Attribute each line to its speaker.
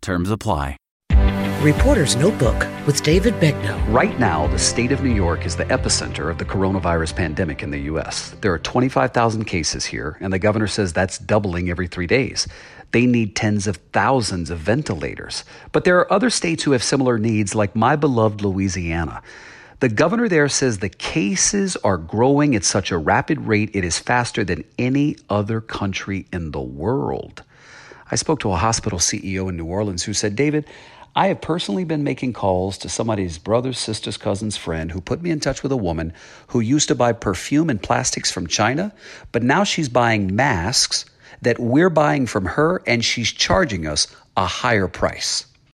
Speaker 1: Terms apply.
Speaker 2: Reporter's Notebook with David Begnaud.
Speaker 3: Right now, the state of New York is the epicenter of the coronavirus pandemic in the U.S. There are 25,000 cases here, and the governor says that's doubling every three days. They need tens of thousands of ventilators. But there are other states who have similar needs, like my beloved Louisiana. The governor there says the cases are growing at such a rapid rate, it is faster than any other country in the world. I spoke to a hospital CEO in New Orleans who said, David, I have personally been making calls to somebody's brother's, sister's, cousin's friend who put me in touch with a woman who used to buy perfume and plastics from China, but now she's buying masks that we're buying from her and she's charging us a higher price.